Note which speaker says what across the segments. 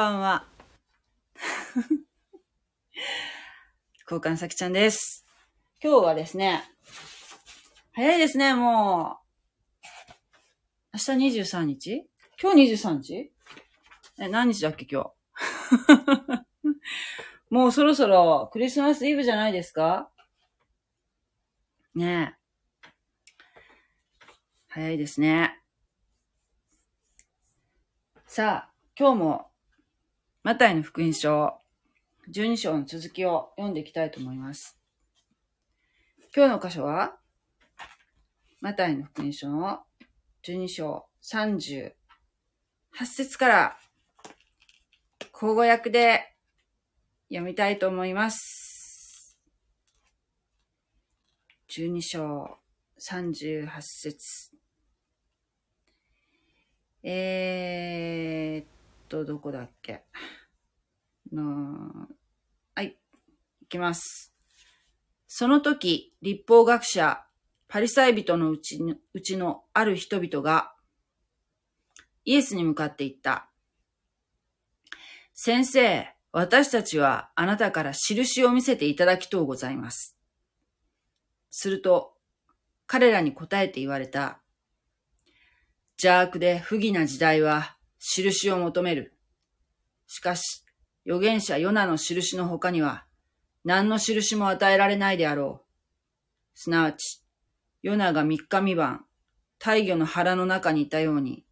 Speaker 1: ばんは。交換さきちゃんです。今日はですね、早いですね、もう。明日23日？今日23日？え、何日だっけ、今日？もうそろそろクリスマスイブじゃないですか？ねえ。早いですね。さあ、今日もマタイの福音書、12章の続きを読んでいきたいと思います。今日の箇所は、マタイの福音書の12章38節から、口語訳で読みたいと思います。12章38節えーっと、どこだっけのはい、いきます。その時、立法学者、パリサイ人のうちのうちのある人々が、イエスに向かって言った。先生、私たちはあなたから印を見せていただきとうございます。すると、彼らに答えて言われた。邪悪で不義な時代は印を求める。しかし、預言者ヨナの印の他には、何の印も与えられないであろう。すなわち、ヨナが三日三晩、大魚の腹の中にいたように、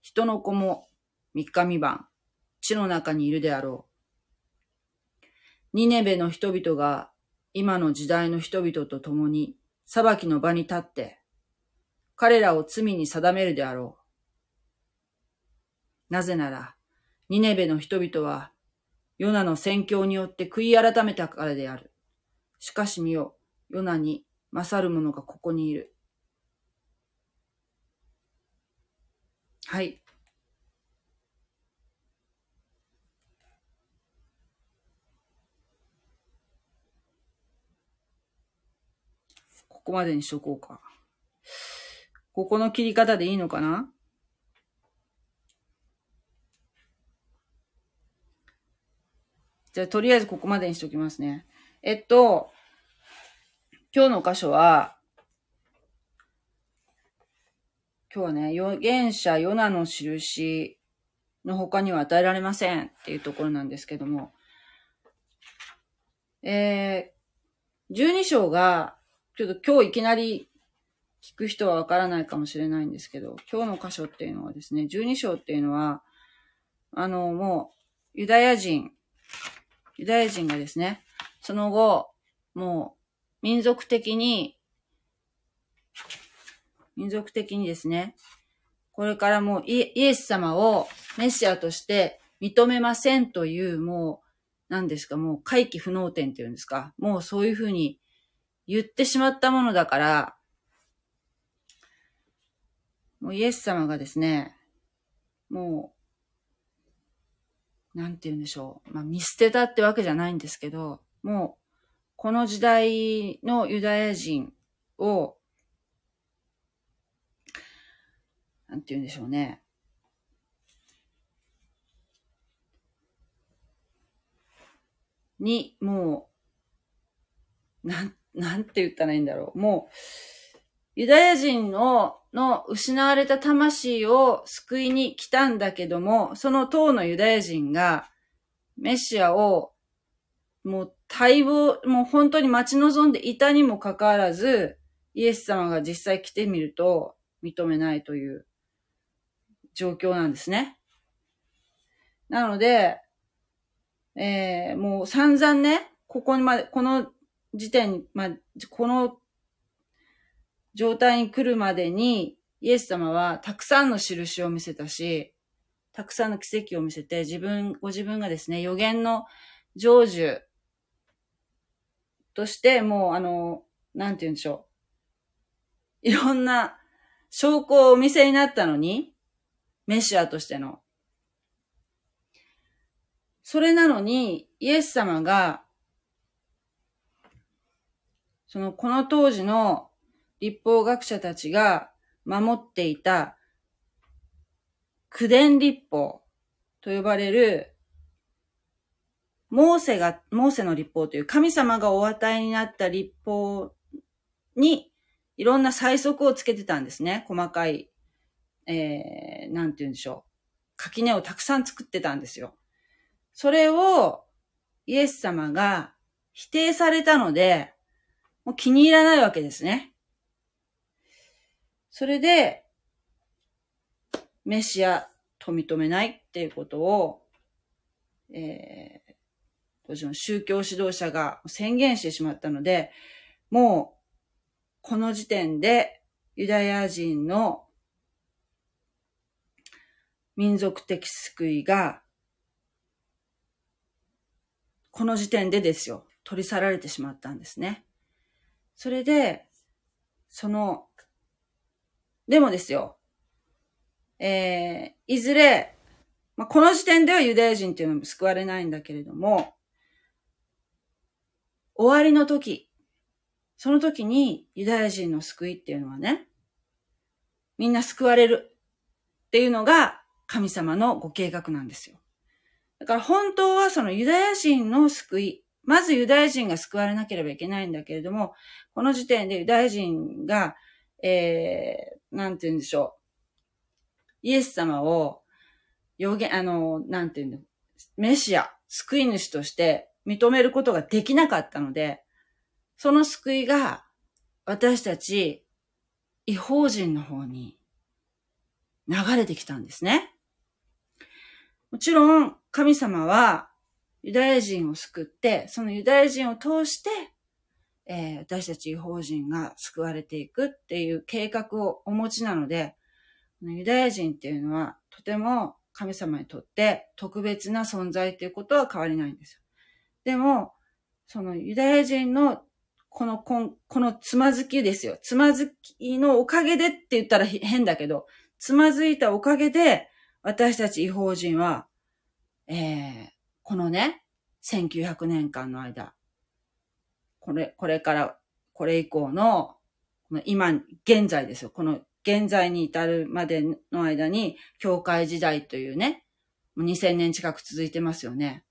Speaker 1: 人の子も三日三晩、地の中にいるであろう。ニネベの人々が今の時代の人々と共に裁きの場に立って、彼らを罪に定めるであろう。なぜなら、ニネベの人々は、ヨナの宣教によって悔い改めたからである。しかし見よ、ヨナに勝る者がここにいる。はい。ここまでにしとこうか。ここの切り方でいいのかな？じゃあ、とりあえずここまでにしときますね。えっと、今日の箇所は、今日はね、預言者ヨナの印の他には与えられませんっていうところなんですけども、えー、12章が、ちょっと今日いきなり聞く人はわからないかもしれないんですけど、今日の箇所っていうのはですね、12章っていうのは、あの、もう、ユダヤ人、ユダヤ人がですね、その後、もう、民族的に、民族的にですね、これからもうイエス様をメシアとして認めませんという、もう、何ですか、もう回帰不能点っていうんですか、もうそういうふうに言ってしまったものだから、もうイエス様がですね、もう、なんて言うんでしょう。まあ見捨てたってわけじゃないんですけど、もう、この時代のユダヤ人を、なんて言うんでしょうね。に、もう、なん、なんて言ったらいいんだろう。もう、ユダヤ人の、の失われた魂を救いに来たんだけども、その当のユダヤ人が、メシアを、もう待望、もう本当に待ち望んでいたにもかかわらず、イエス様が実際来てみると認めないという状況なんですね。なので、えー、もう散々ね、ここまで、この時点、まあ、この状態に来るまでに、イエス様はたくさんの印を見せたし、たくさんの奇跡を見せて、自分、ご自分がですね、予言の成就として、もうあの、なんて言うんでしょう。いろんな証拠をお見せになったのに、メシアとしての。それなのに、イエス様が、その、この当時の立法学者たちが守っていた、苦伝立法と呼ばれる、モーセが、モーセの立法という神様がお与えになった立法にいろんな最速をつけてたんですね。細かい、えー、なんて言うんでしょう。垣根をたくさん作ってたんですよ。それをイエス様が否定されたので、もう気に入らないわけですね。それで、メシアと認めないっていうことを、えー、当時の宗教指導者が宣言してしまったので、もう、この時点でユダヤ人の民族的救いが、この時点でですよ、取り去られてしまったんですね。それで、そのでもですよ、えー、いずれ、まあ、この時点ではユダヤ人っていうのも救われないんだけれども、終わりの時、その時にユダヤ人の救いっていうのはね、みんな救われるっていうのが神様のご計画なんですよ。だから本当はそのユダヤ人の救い、まずユダヤ人が救われなければいけないんだけれども、この時点でユダヤ人が、えー、なんて言うんでしょう。イエス様を、予言、あの、なんて言うんだ、メシア、救い主として認めることができなかったので、その救いが私たち違法人の方に流れてきたんですね。もちろん神様はユダヤ人を救って、そのユダヤ人を通してえー、私たち違法人が救われていくっていう計画をお持ちなので、ユダヤ人っていうのはとても神様にとって特別な存在っていうことは変わりないんですよ。でも、そのユダヤ人のこのこん、このつまずきですよ。つまずきのおかげでって言ったら変だけど、つまずいたおかげで私たち違法人は、えー、このね、1900年間の間、これ、これから、これ以降の、この今、現在ですよ。この現在に至るまでの間に、教会時代というね、もう2000年近く続いてますよね。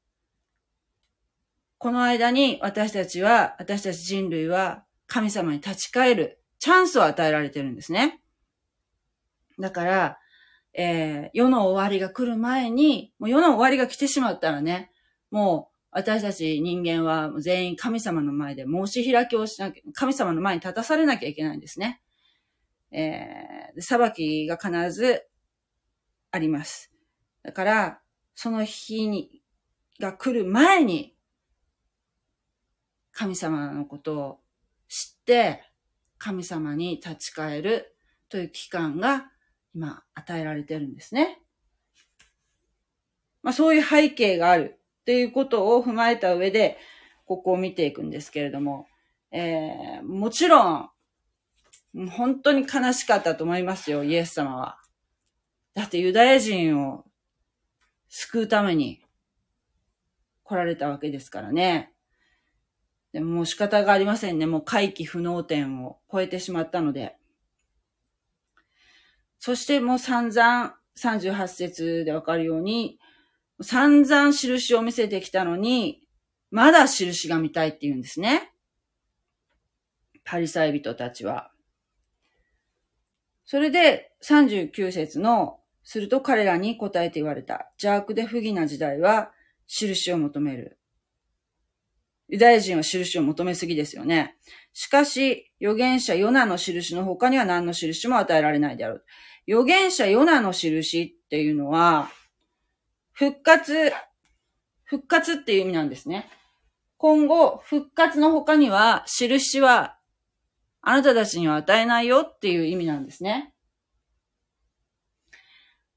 Speaker 1: この間に私たちは、私たち人類は神様に立ち返るチャンスを与えられてるんですね。だから、えー、世の終わりが来る前に、もう世の終わりが来てしまったらね、もう私たち人間は全員神様の前で申し開きをしなきゃ、神様の前に立たされなきゃいけないんですね。えー、裁きが必ずあります。だから、その日に、が来る前に、神様のことを知って、神様に立ち返るという期間が今与えられてるんですね。まあそういう背景があるっていうことを踏まえた上で、ここを見ていくんですけれども、えー、もちろん、本当に悲しかったと思いますよ、イエス様は。だってユダヤ人を救うために来られたわけですからね。でももう仕方がありませんね。もう回帰不能点を超えてしまったので。そしてもう散々38節でわかるように、散々印を見せてきたのに、まだ印が見たいって言うんですね。パリサイ人たちは。それで39節の、すると彼らに答えて言われた。邪悪で不義な時代は印を求める。ユダヤ人は印を求めすぎですよね。しかし、預言者ヨナの印の他には何の印も与えられないである。預言者ヨナの印っていうのは、復活、復活っていう意味なんですね。今後、復活の他には、印は、あなたたちには与えないよっていう意味なんですね。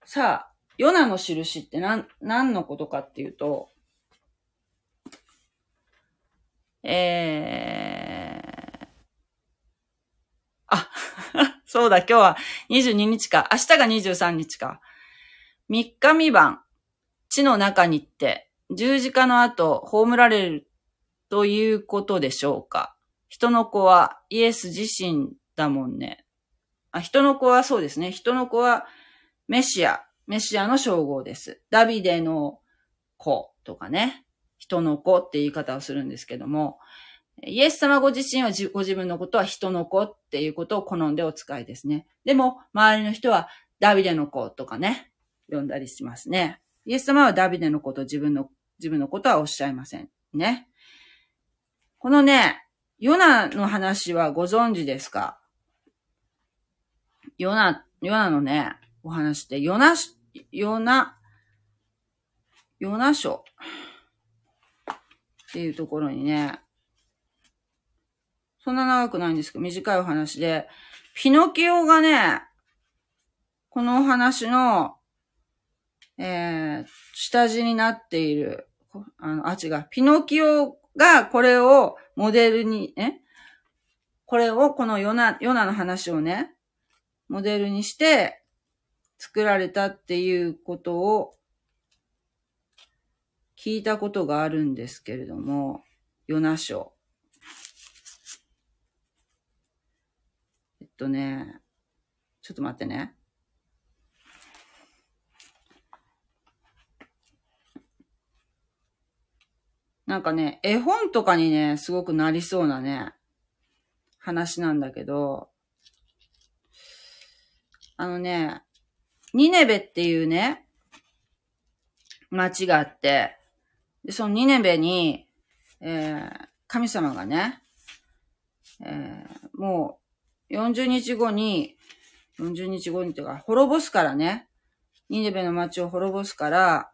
Speaker 1: さあ、ヨナの印って何、何のことかっていうと、えー、あ、そうだ、今日は22日か。明日が23日か。3日未晩。地の中にって、十字架の後、葬られるということでしょうか？人の子はイエス自身だもんね。あ、人の子はそうですね。人の子はメシア、メシアの称号です。ダビデの子とかね。人の子って言い方をするんですけども、イエス様ご自身はご自分のことは人の子っていうことを好んでお使いですね。でも、周りの人はダビデの子とかね、呼んだりしますね。イエス様はダビデのこと自分の、自分のことはおっしゃいません。ね。このね、ヨナの話はご存知ですか？ヨナ、ヨナのね、お話って、ヨナ、ヨナ、ヨナ書っていうところにね、そんな長くないんですけど、短いお話で、ピノキオがね、このお話の、えー、下地になっている、あの、あ、違う、ピノキオがこれをモデルに、え？これを、このヨナ、ヨナの話をね、モデルにして作られたっていうことを聞いたことがあるんですけれども、ヨナ書。えっとね、ちょっと待ってね。なんかね、絵本とかにね、すごくなりそうなね、話なんだけど、あのね、ニネベっていうね、町があって、で、そのニネベに、えー、神様がね、えー、もう40日後に、40日後にっていうか、滅ぼすからね、ニネベの町を滅ぼすから、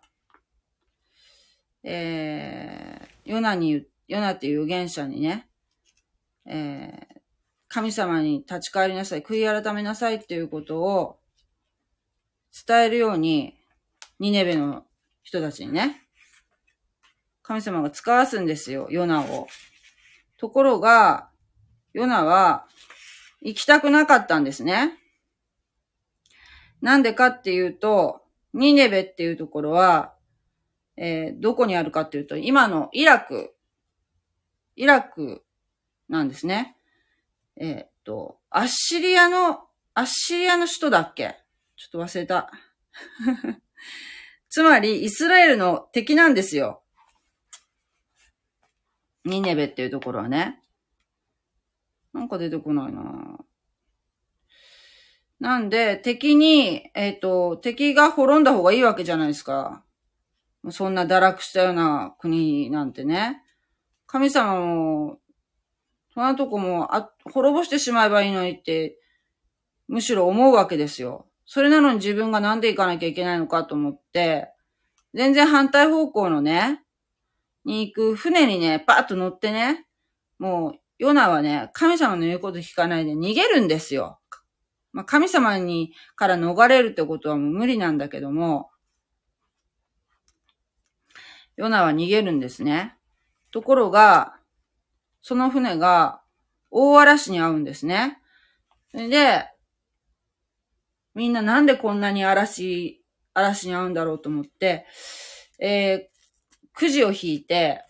Speaker 1: えー、ヨナに、ヨナっていう預言者にね、えー、神様に立ち返りなさい、悔い改めなさいっていうことを伝えるように、ニネベの人たちにね、神様が使わすんですよ、ヨナを。ところが、ヨナは行きたくなかったんですね。なんでかっていうと、ニネベっていうところは、えー、どこにあるかっていうと、今のイラク、イラクなんですね。えー、っと、アッシリアの、アッシリアの首都だっけ？ちょっと忘れた。つまり、イスラエルの敵なんですよ。ニネベっていうところはね。なんか出てこないななんで、敵に、えっ、ー、と、敵が滅んだ方がいいわけじゃないですか。そんな堕落したような国なんてね。神様も、そんなとこも、あ、滅ぼしてしまえばいいのにって、むしろ思うわけですよ。それなのに自分がなんで行かなきゃいけないのかと思って、全然反対方向のね、に行く船にね、パーッと乗ってね、もう、ヨナはね、神様の言うこと聞かないで逃げるんですよ。まあ、神様にから逃れるってことはもう無理なんだけども、ヨナは逃げるんですね。ところが、その船が大嵐に遭うんですね。で、みんななんでこんなに嵐、嵐に遭うんだろうと思って、えー、くじを引いて、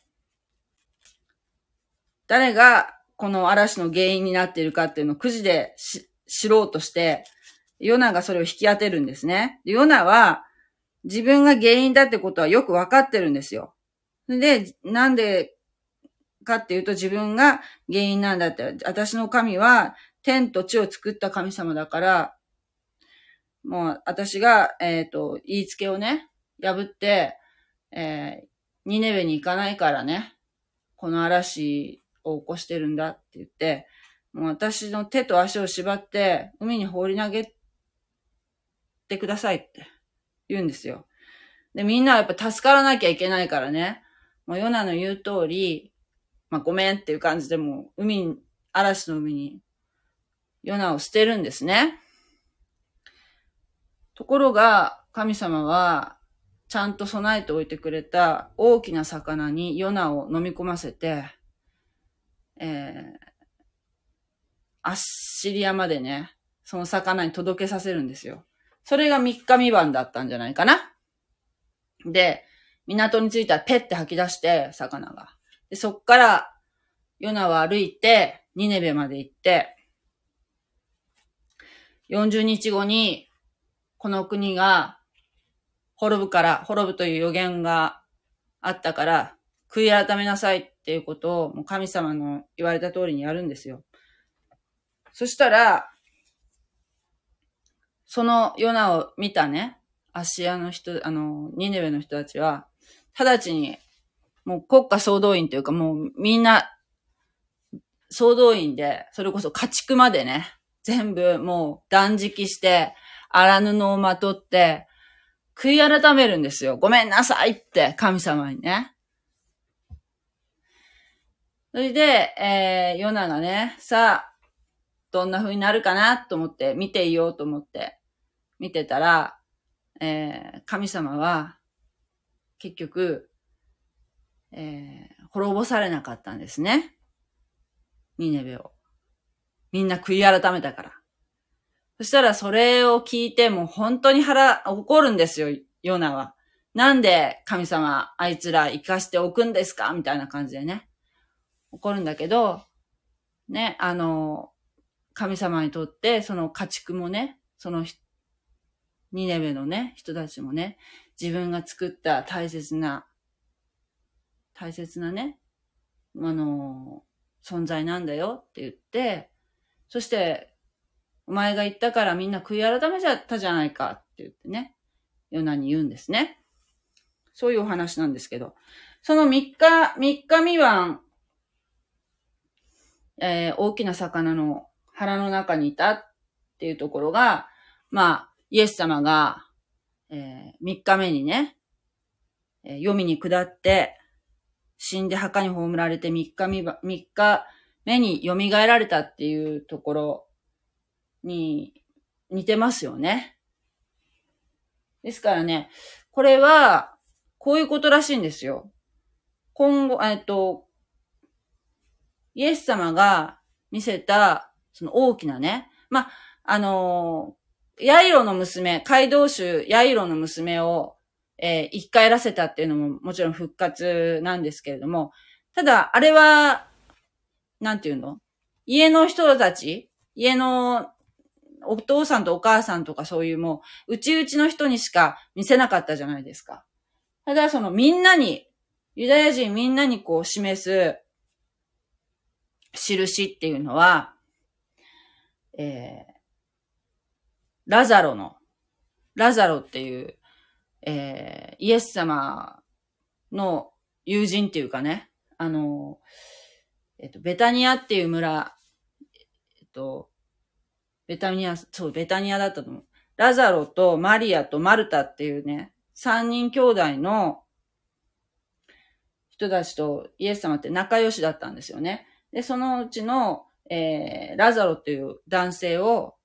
Speaker 1: 誰がこの嵐の原因になっているかっていうのをくじで知ろうとして、ヨナがそれを引き当てるんですね。ヨナは、自分が原因だってことはよくわかってるんですよ。で、なんでかっていうと自分が原因なんだって。私の神は天と地を作った神様だから、もう私が、えっ、ー、と、言いつけをね、破って、えー、ニネベに行かないからね、この嵐を起こしてるんだって言って、もう私の手と足を縛って海に放り投げてくださいって言うんですよ。で、みんなはやっぱ助からなきゃいけないからね。もうヨナの言う通り、まあ、ごめんっていう感じでもう海に、嵐の海にヨナを捨てるんですね。ところが、神様は、ちゃんと備えておいてくれた大きな魚にヨナを飲み込ませて、えー、アッシリアまでね、その魚に届けさせるんですよ。それが3日3晩だったんじゃないかな。で、港に着いたらペッて吐き出して、魚が。で、そっから、ヨナは歩いて、ニネベまで行って、40日後に、この国が滅ぶから、滅ぶという予言があったから、悔い改めなさいっていうことを、もう神様の言われた通りにやるんですよ。そしたら、そのヨナを見たね、アシアの人、あの、ニネベの人たちは、直ちに、もう国家総動員というか、もうみんな、総動員で、それこそ家畜までね、全部もう断食して、荒布をまとって、悔い改めるんですよ。ごめんなさいって、神様にね。それで、えー、ヨナがね、さあ、どんな風になるかなと思って、見ていようと思って、見てたら、えー、神様は、結局、えー、滅ぼされなかったんですね。ニネベを。みんな悔い改めたから。そしたらそれを聞いても本当に腹、怒るんですよ、ヨナは。なんで神様、あいつら生かしておくんですか？みたいな感じでね。怒るんだけど、ね、あの、神様にとって、その家畜もね、その、ニネベのね、人たちもね、自分が作った大切な、大切なね、あの、存在なんだよって言って、そして、お前が言ったからみんな悔い改めちゃったじゃないかって言ってね、ヨナに言うんですね。そういうお話なんですけど、その3日、3日未満えー、大きな魚の腹の中にいたっていうところが、まあ、イエス様が、えー、3日目にね、え、読みに下って、死んで墓に葬られて3日目、3日目に蘇られたっていうところに似てますよね。ですからね、これは、こういうことらしいんですよ。今後、えっと、イエス様が見せた、その大きなね、まあ、の、ヤイロの娘、街道州ヤイロの娘を、えー、生き返らせたっていうのももちろん復活なんですけれども、ただ、あれは、なんていうの？家の人たち家のお父さんとお母さんとかそういうもう、うちうちの人にしか見せなかったじゃないですか。ただそのみんなに、ユダヤ人みんなにこう示す、印っていうのは、えー、ラザロの、ラザロっていう、えー、イエス様の友人っていうかね、あの、えっと、ベタニアっていう村、えっと、ベタニア、そう、ベタニアだったと思う。ラザロとマリアとマルタっていうね、三人兄弟の人たちとイエス様って仲良しだったんですよね。で、そのうちの、えー、ラザロっていう男性を、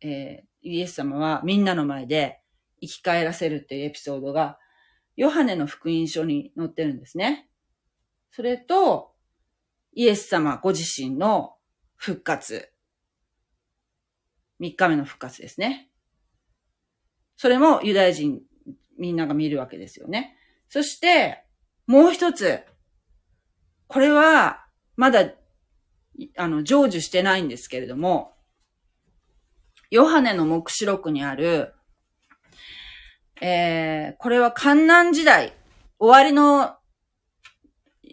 Speaker 1: えー、イエス様はみんなの前で生き返らせるっていうエピソードが、ヨハネの福音書に載ってるんですね。それと、イエス様ご自身の復活。三日目の復活ですね。それもユダヤ人みんなが見るわけですよね。そして、もう一つ。これは、まだ、あの、成就してないんですけれども、ヨハネの目視録にある、えー、これは観南時代、終わりの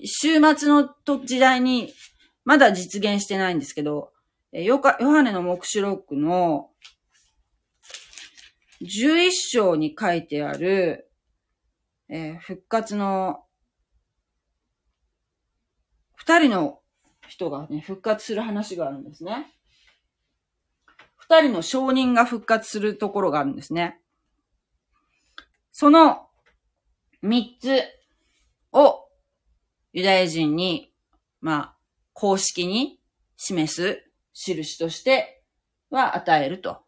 Speaker 1: 週末の時代に、まだ実現してないんですけど、ヨハネの目視録の11章に書いてある、えー、復活の二人の人がね、復活する話があるんですね。二人の証人が復活するところがあるんですね。その三つをユダヤ人に、まあ、公式に示す印としては与えると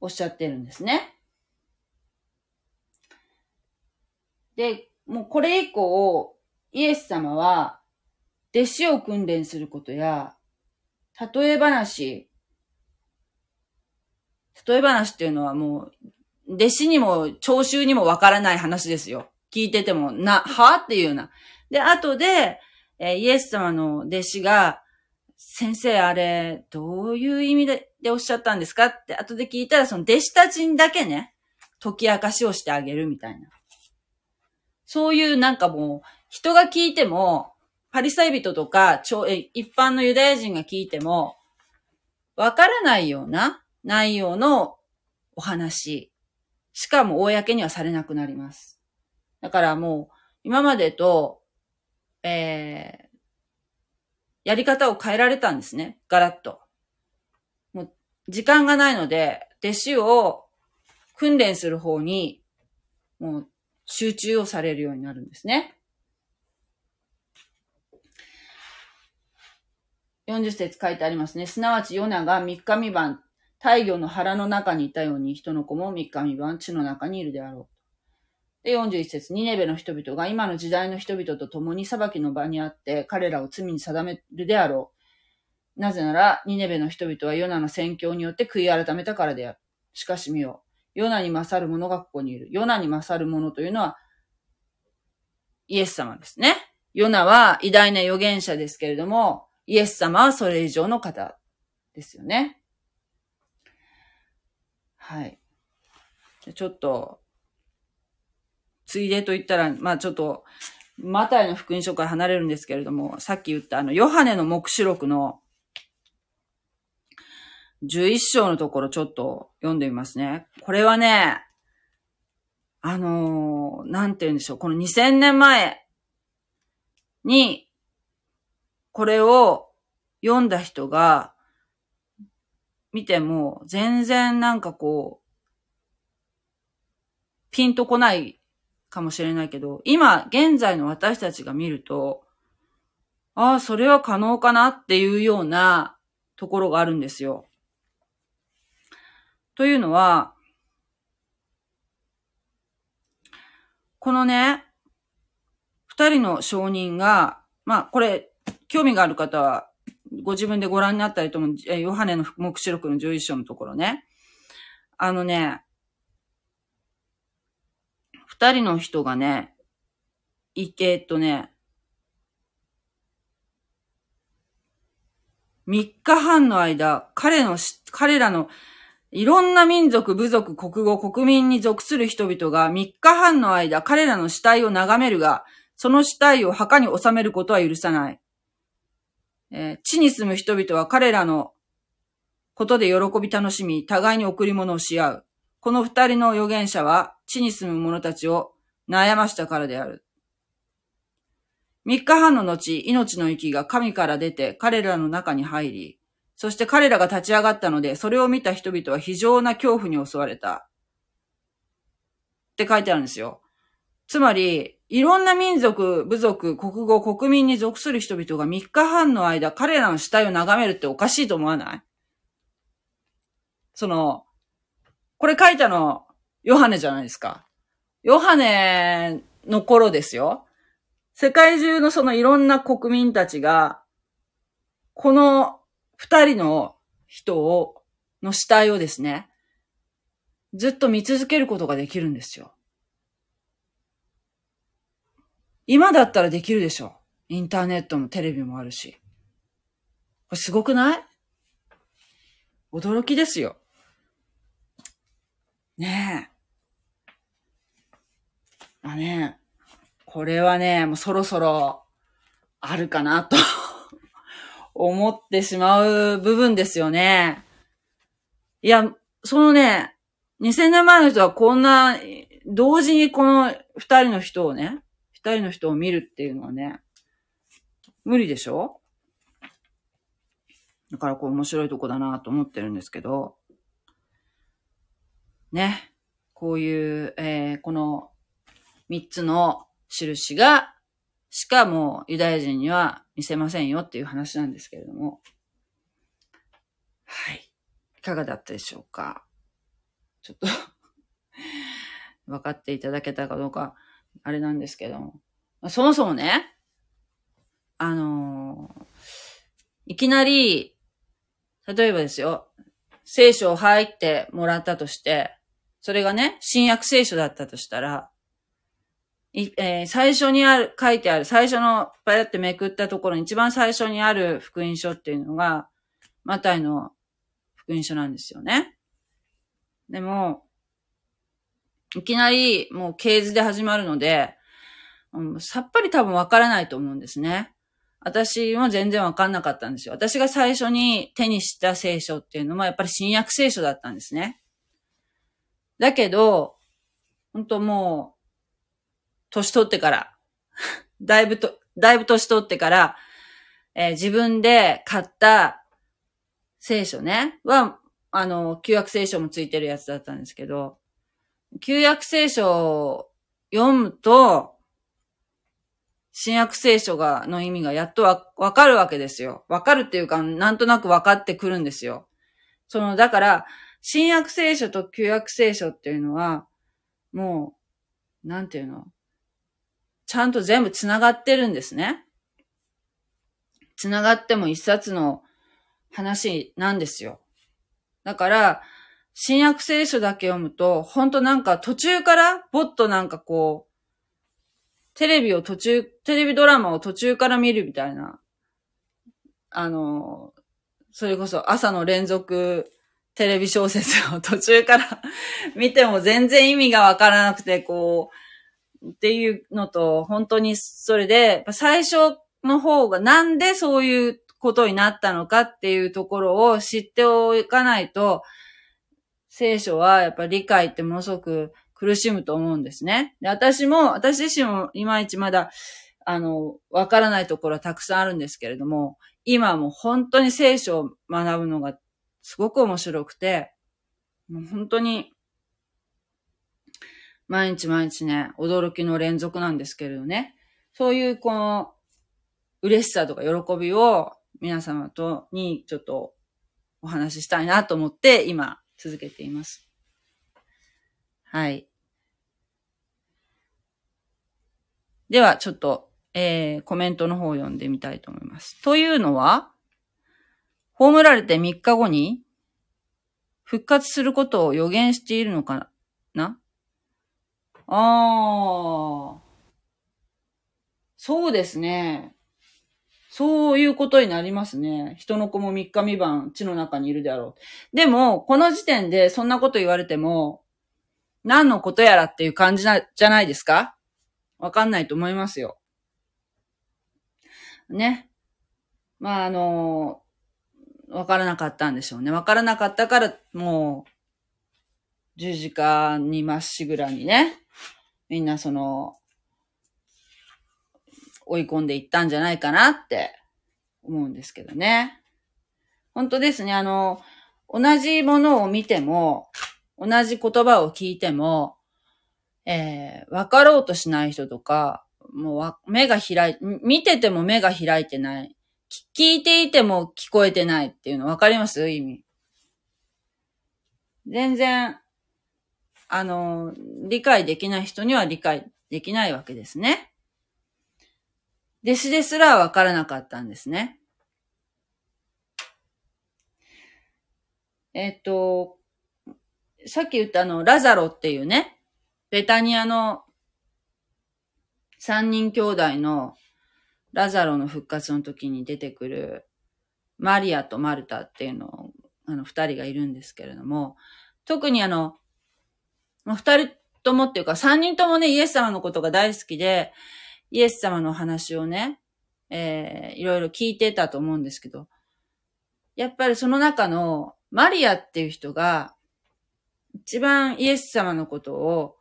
Speaker 1: おっしゃってるんですね。で、もうこれ以降、イエス様は、弟子を訓練することや、例え話、例え話っていうのはもう、弟子にも、聴衆にもわからない話ですよ。聞いてても、な、は？っていうような。で、後で、えー、イエス様の弟子が、先生あれ、どういう意味ででおっしゃったんですか？って後で聞いたら、その弟子たちにだけね、解き明かしをしてあげるみたいな。そういうなんかもう、人が聞いても、パリサイ人とか、一般のユダヤ人が聞いても、わからないような内容のお話しかも公にはされなくなります。だからもう、今までと、えー、やり方を変えられたんですね。ガラッと。もう、時間がないので、弟子を訓練する方に、もう、集中をされるようになるんですね。40節書いてありますね。すなわちヨナが3日未晩、太陽の腹の中にいたように人の子も3日未晩地の中にいるであろう。で、41節ニネベの人々が今の時代の人々と共に裁きの場にあって彼らを罪に定めるであろう。なぜなら、ニネベの人々はヨナの宣教によって悔い改めたからである。しかし見よ。ヨナに勝る者がここにいる。ヨナに勝る者というのは、イエス様ですね。ヨナは偉大な預言者ですけれども、イエス様はそれ以上の方ですよね。はい。ちょっと、ついでと言ったら、まあちょっと、マタイの福音書から離れるんですけれども、さっき言ったあの、ヨハネの目視録の11章のところちょっと読んでみますね。これはね、あのー、なんて言うんでしょう。この2000年前に、これを読んだ人が、見ても、全然なんかこう、ピンとこないかもしれないけど、今、現在の私たちが見ると、ああ、それは可能かなっていうようなところがあるんですよ。というのは、このね、二人の証人が、まあ、これ、興味がある方は、ご自分でご覧になったりとも、えヨハネの目視録の11章のところね。あのね、二人の人がね、いて、えっとね、三日半の間、彼のし、彼らの、いろんな民族、部族、国語、国民に属する人々が三日半の間、彼らの死体を眺めるが、その死体を墓に収めることは許さない。えー、地に住む人々は彼らのことで喜び楽しみ、互いに贈り物をし合う。この二人の預言者は地に住む者たちを悩ましたからである。三日半の後、命の息が神から出て彼らの中に入り、そして彼らが立ち上がったので、それを見た人々は非常な恐怖に襲われた。って書いてあるんですよ。つまり、いろんな民族、部族、国語、国民に属する人々が3日半の間彼らの死体を眺めるっておかしいと思わない？その、これ書いたの、ヨハネじゃないですか。ヨハネの頃ですよ。世界中のそのいろんな国民たちが、この二人の人を、の死体をですね、ずっと見続けることができるんですよ。今だったらできるでしょ。インターネットもテレビもあるし。これすごくない？驚きですよ。ねえ。あねこれはね、もうそろそろあるかなと思ってしまう部分ですよね。いや、そのね、2000年前の人はこんな、同時にこの二人の人をね、二人の人を見るっていうのはね、無理でしょ？だからこう面白いとこだなと思ってるんですけど、ね。こういう、えー、この三つの印が、しかもユダヤ人には見せませんよっていう話なんですけれども。はい。いかがだったでしょうか？ちょっと 分かっていただけたかどうかあれなんですけど。そもそもね、あのー、いきなり、例えばですよ、聖書を入ってもらったとして、それがね、新約聖書だったとしたら、いえー、最初にある、書いてある、最初の、パヤってめくったところに一番最初にある福音書っていうのが、マタイの福音書なんですよね。でも、いきなりもう系図で始まるので、うん、さっぱり多分わからないと思うんですね。私も全然わかんなかったんですよ。私が最初に手にした聖書っていうのもやっぱり新約聖書だったんですね。だけど、本当もう、年取ってから、だいぶと、だいぶ年取ってから、えー、自分で買った聖書ね、は、あの、旧約聖書もついてるやつだったんですけど、旧約聖書を読むと、新約聖書が、の意味がやっとわ、わかるわけですよ。わかるっていうか、なんとなくわかってくるんですよ。その、だから、新約聖書と旧約聖書っていうのは、もう、なんていうの？ちゃんと全部繋がってるんですね。繋がっても一冊の話なんですよ。だから、新約聖書だけ読むと、ほんとなんか途中から、ぼっとなんかこう、テレビを途中、テレビドラマを途中から見るみたいな、あの、それこそ朝の連続テレビ小説を途中から 見ても全然意味がわからなくて、こう、っていうのと、本当にそれで、最初の方がなんでそういうことになったのかっていうところを知っておかないと、聖書はやっぱり理解ってものすごく苦しむと思うんですね。で、私も、私自身もいまいちまだ、あの、わからないところはたくさんあるんですけれども、今も本当に聖書を学ぶのがすごく面白くて、もう本当に、毎日毎日ね、驚きの連続なんですけれどね。そういうこの、嬉しさとか喜びを皆様とにちょっとお話ししたいなと思って今続けています。はい。では、ちょっと、えー、コメントの方を読んでみたいと思います。というのは、葬られて3日後に、復活することを予言しているのかな？ああ。そうですね。そういうことになりますね。人の子も3日3晩地の中にいるであろう。でも、この時点でそんなこと言われても、何のことやらっていう感じな、じゃないですか？わかんないと思いますよ。ね。まあ、あの、わからなかったんでしょうね。わからなかったから、もう、十字架にまっしぐらにね、みんなその、追い込んでいったんじゃないかなって思うんですけどね。本当ですね。あの、同じものを見ても、同じ言葉を聞いても、えー、分かろうとしない人とか、もう目が開い、見てても目が開いてない。聞いていても聞こえてないっていうの分かります？意味。全然、あの、理解できない人には理解できないわけですね。弟子ですら分からなかったんですね。えっと、さっき言ったあの、ラザロっていうね、ベタニアの三人兄弟のラザロの復活の時に出てくるマリアとマルタっていうのを、あの、二人がいるんですけれども、特にあの、二人ともっていうか三人ともね、イエス様のことが大好きで、イエス様の話をね、えー、いろいろ聞いてたと思うんですけど、やっぱりその中のマリアっていう人が、一番イエス様のことを、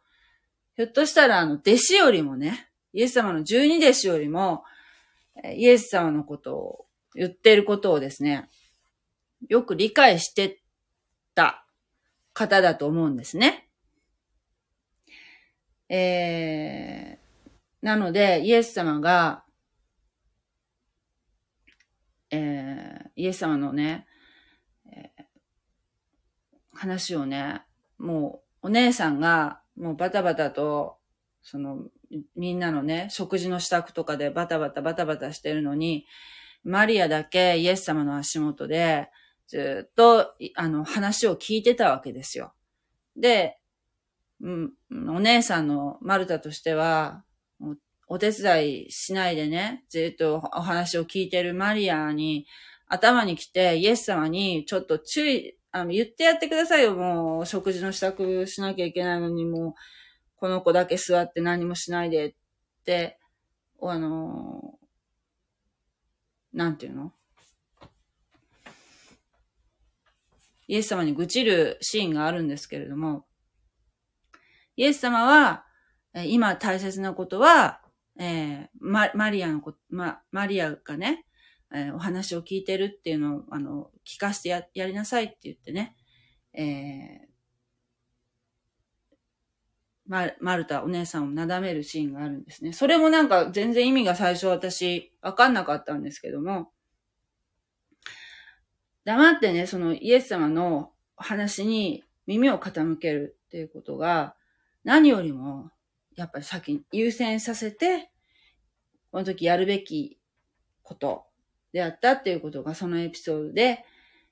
Speaker 1: ひょっとしたらあの、弟子よりもね、イエス様の十二弟子よりも、イエス様のことを言っていることをですね、よく理解してた方だと思うんですね。えー、なので、イエス様が、えー、イエス様のね、えー、話をね、もう、お姉さんが、もうバタバタと、その、みんなのね、食事の支度とかでバタバタバタバタしてるのに、マリアだけイエス様の足元で、ずっと、あの、話を聞いてたわけですよ。で、うん、お姉さんのマルタとしては、お手伝いしないでね、ずっとお話を聞いてるマリアに、頭に来て、イエス様にちょっと注意、あの、言ってやってくださいよ、もう、食事の支度しなきゃいけないのに、もう、この子だけ座って何もしないでってあの、なんていうの？イエス様に愚痴るシーンがあるんですけれども、イエス様は、今大切なことは、えー、ママリアのこ、ま、マリアがね、えー、お話を聞いてるっていうのを、あの、聞かせてややりなさいって言ってね、えー、ママルタ、お姉さんをなだめるシーンがあるんですね。それもなんか全然意味が最初私わかんなかったんですけども、黙ってね、そのイエス様の話に耳を傾けるっていうことが、何よりも、やっぱり先に優先させて、この時やるべきことであったっていうことがそのエピソードで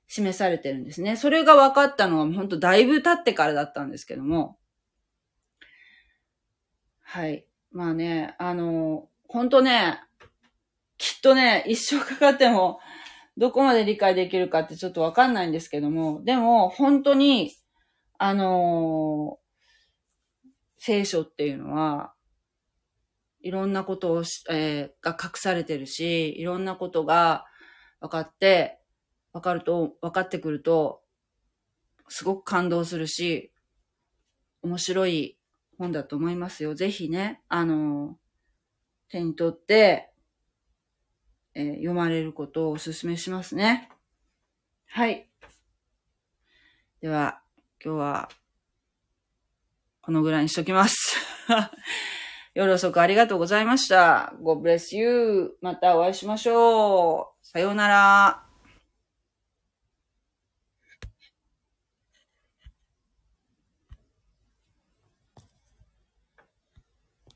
Speaker 1: 示されてるんですね。それが分かったのは本当だいぶ経ってからだったんですけども、はい。まあね、あの、本当ね、きっとね、一生かかっても、どこまで理解できるかってちょっとわかんないんですけども、でも、本当に、あのー、聖書っていうのは、いろんなことをしえー、が隠されてるし、いろんなことが分かって、分かると、分かってくると、すごく感動するし、面白い本だと思いますよ。ぜひね、あの、手に取って、えー、読まれることをお勧めしますね。はい。では、今日は、このぐらいにしときます。夜遅くありがとうございました。God bless you. またお会いしましょう。さようなら。